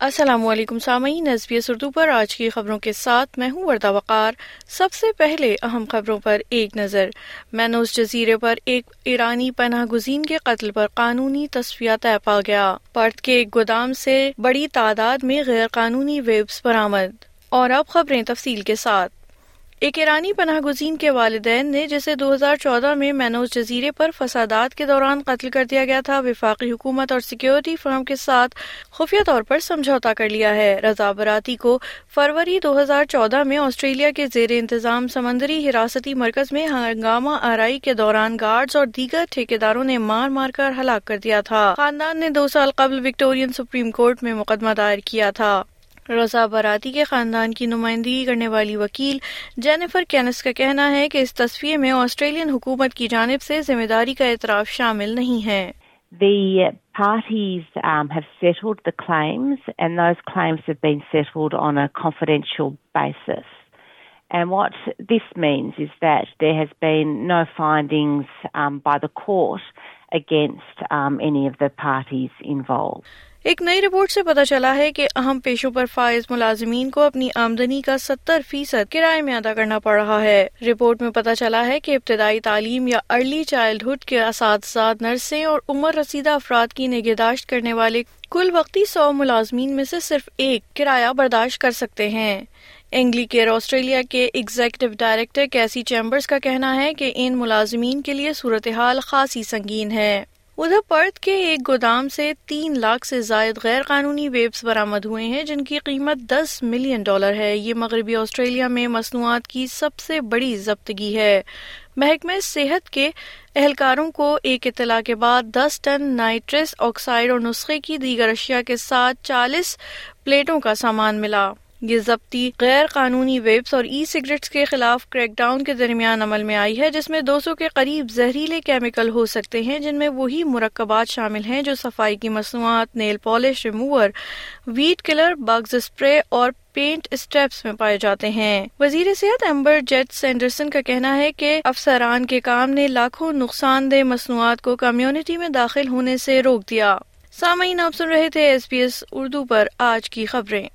السلام علیکم سامعین ایس اردو پر آج کی خبروں کے ساتھ میں ہوں وردہ وقار۔ سب سے پہلے اہم خبروں پر ایک نظر۔ مینوز جزیرے پر ایک ایرانی پناہ گزین کے قتل پر قانونی تصفیہ طے پا گیا۔ پرت کے ایک گودام سے بڑی تعداد میں غیر قانونی ویبس برآمد۔ اور اب خبریں تفصیل کے ساتھ۔ ایک ایرانی پناہ گزین کے والدین نے جسے دو ہزار چودہ میں مینوز جزیرے پر فسادات کے دوران قتل کر دیا گیا تھا، وفاقی حکومت اور سیکیورٹی فرم کے ساتھ خفیہ طور پر سمجھوتا کر لیا ہے۔ رضا براتی کو فروری دو ہزار چودہ میں آسٹریلیا کے زیر انتظام سمندری حراستی مرکز میں ہنگامہ آرائی کے دوران گارڈز اور دیگر ٹھیکیداروں نے مار مار کر ہلاک کر دیا تھا۔ خاندان نے دو سال قبل وکٹورین سپریم کورٹ میں مقدمہ دائر کیا تھا۔ روزا باراتی کے خاندان کی نمائندگی کرنے والی وکیل جینیفر کینس کا کہنا ہے کہ اس تصویر میں آسٹریلین حکومت کی جانب سے ذمہ داری کا اعتراف شامل نہیں ہے۔ ایک نئی رپورٹ سے پتا چلا ہے کہ اہم پیشوں پر فائز ملازمین کو اپنی آمدنی کا ستر فیصد کرائے میں ادا کرنا پڑ رہا ہے۔ رپورٹ میں پتا چلا ہے کہ ابتدائی تعلیم یا ارلی چائلڈہڈ کے اساتذہ، نرسیں اور عمر رسیدہ افراد کی نگہداشت کرنے والے کل وقتی سو ملازمین میں سے صرف ایک کرایہ برداشت کر سکتے ہیں۔ انگلی کیئر آسٹریلیا کے ایگزیکٹو ڈائریکٹر کیسی چیمبرز کا کہنا ہے کہ ان ملازمین کے لیے صورتحال خاصی سنگین ہے۔ ادھر پرت کے ایک گودام سے تین لاکھ سے زائد غیر قانونی ویبس برآمد ہوئے ہیں، جن کی قیمت دس ملین ڈالر ہے۔ یہ مغربی آسٹریلیا میں مصنوعات کی سب سے بڑی ضبطگی ہے۔ محکمہ صحت کے اہلکاروں کو ایک اطلاع کے بعد دس ٹن نائٹریس آکسائڈ اور نسخے کی دیگر اشیاء کے ساتھ چالیس پلیٹوں کا سامان ملا۔ یہ ضبطی غیر قانونی ویبس اور ای سگریٹس کے خلاف کریک ڈاؤن کے درمیان عمل میں آئی ہے، جس میں دو سو کے قریب زہریلے کیمیکل ہو سکتے ہیں، جن میں وہی مرکبات شامل ہیں جو صفائی کی مصنوعات nail polish remover weed killer bugs spray اور پینٹ اسٹیپس میں پائے جاتے ہیں۔ وزیر صحت ایمبر جیٹ سینڈرسن کا کہنا ہے کہ افسران کے کام نے لاکھوں نقصان دہ مصنوعات کو کمیونٹی میں داخل ہونے سے روک دیا۔ سامعین، آپ سن رہے تھے ایس پی ایس اردو پر آج کی خبریں۔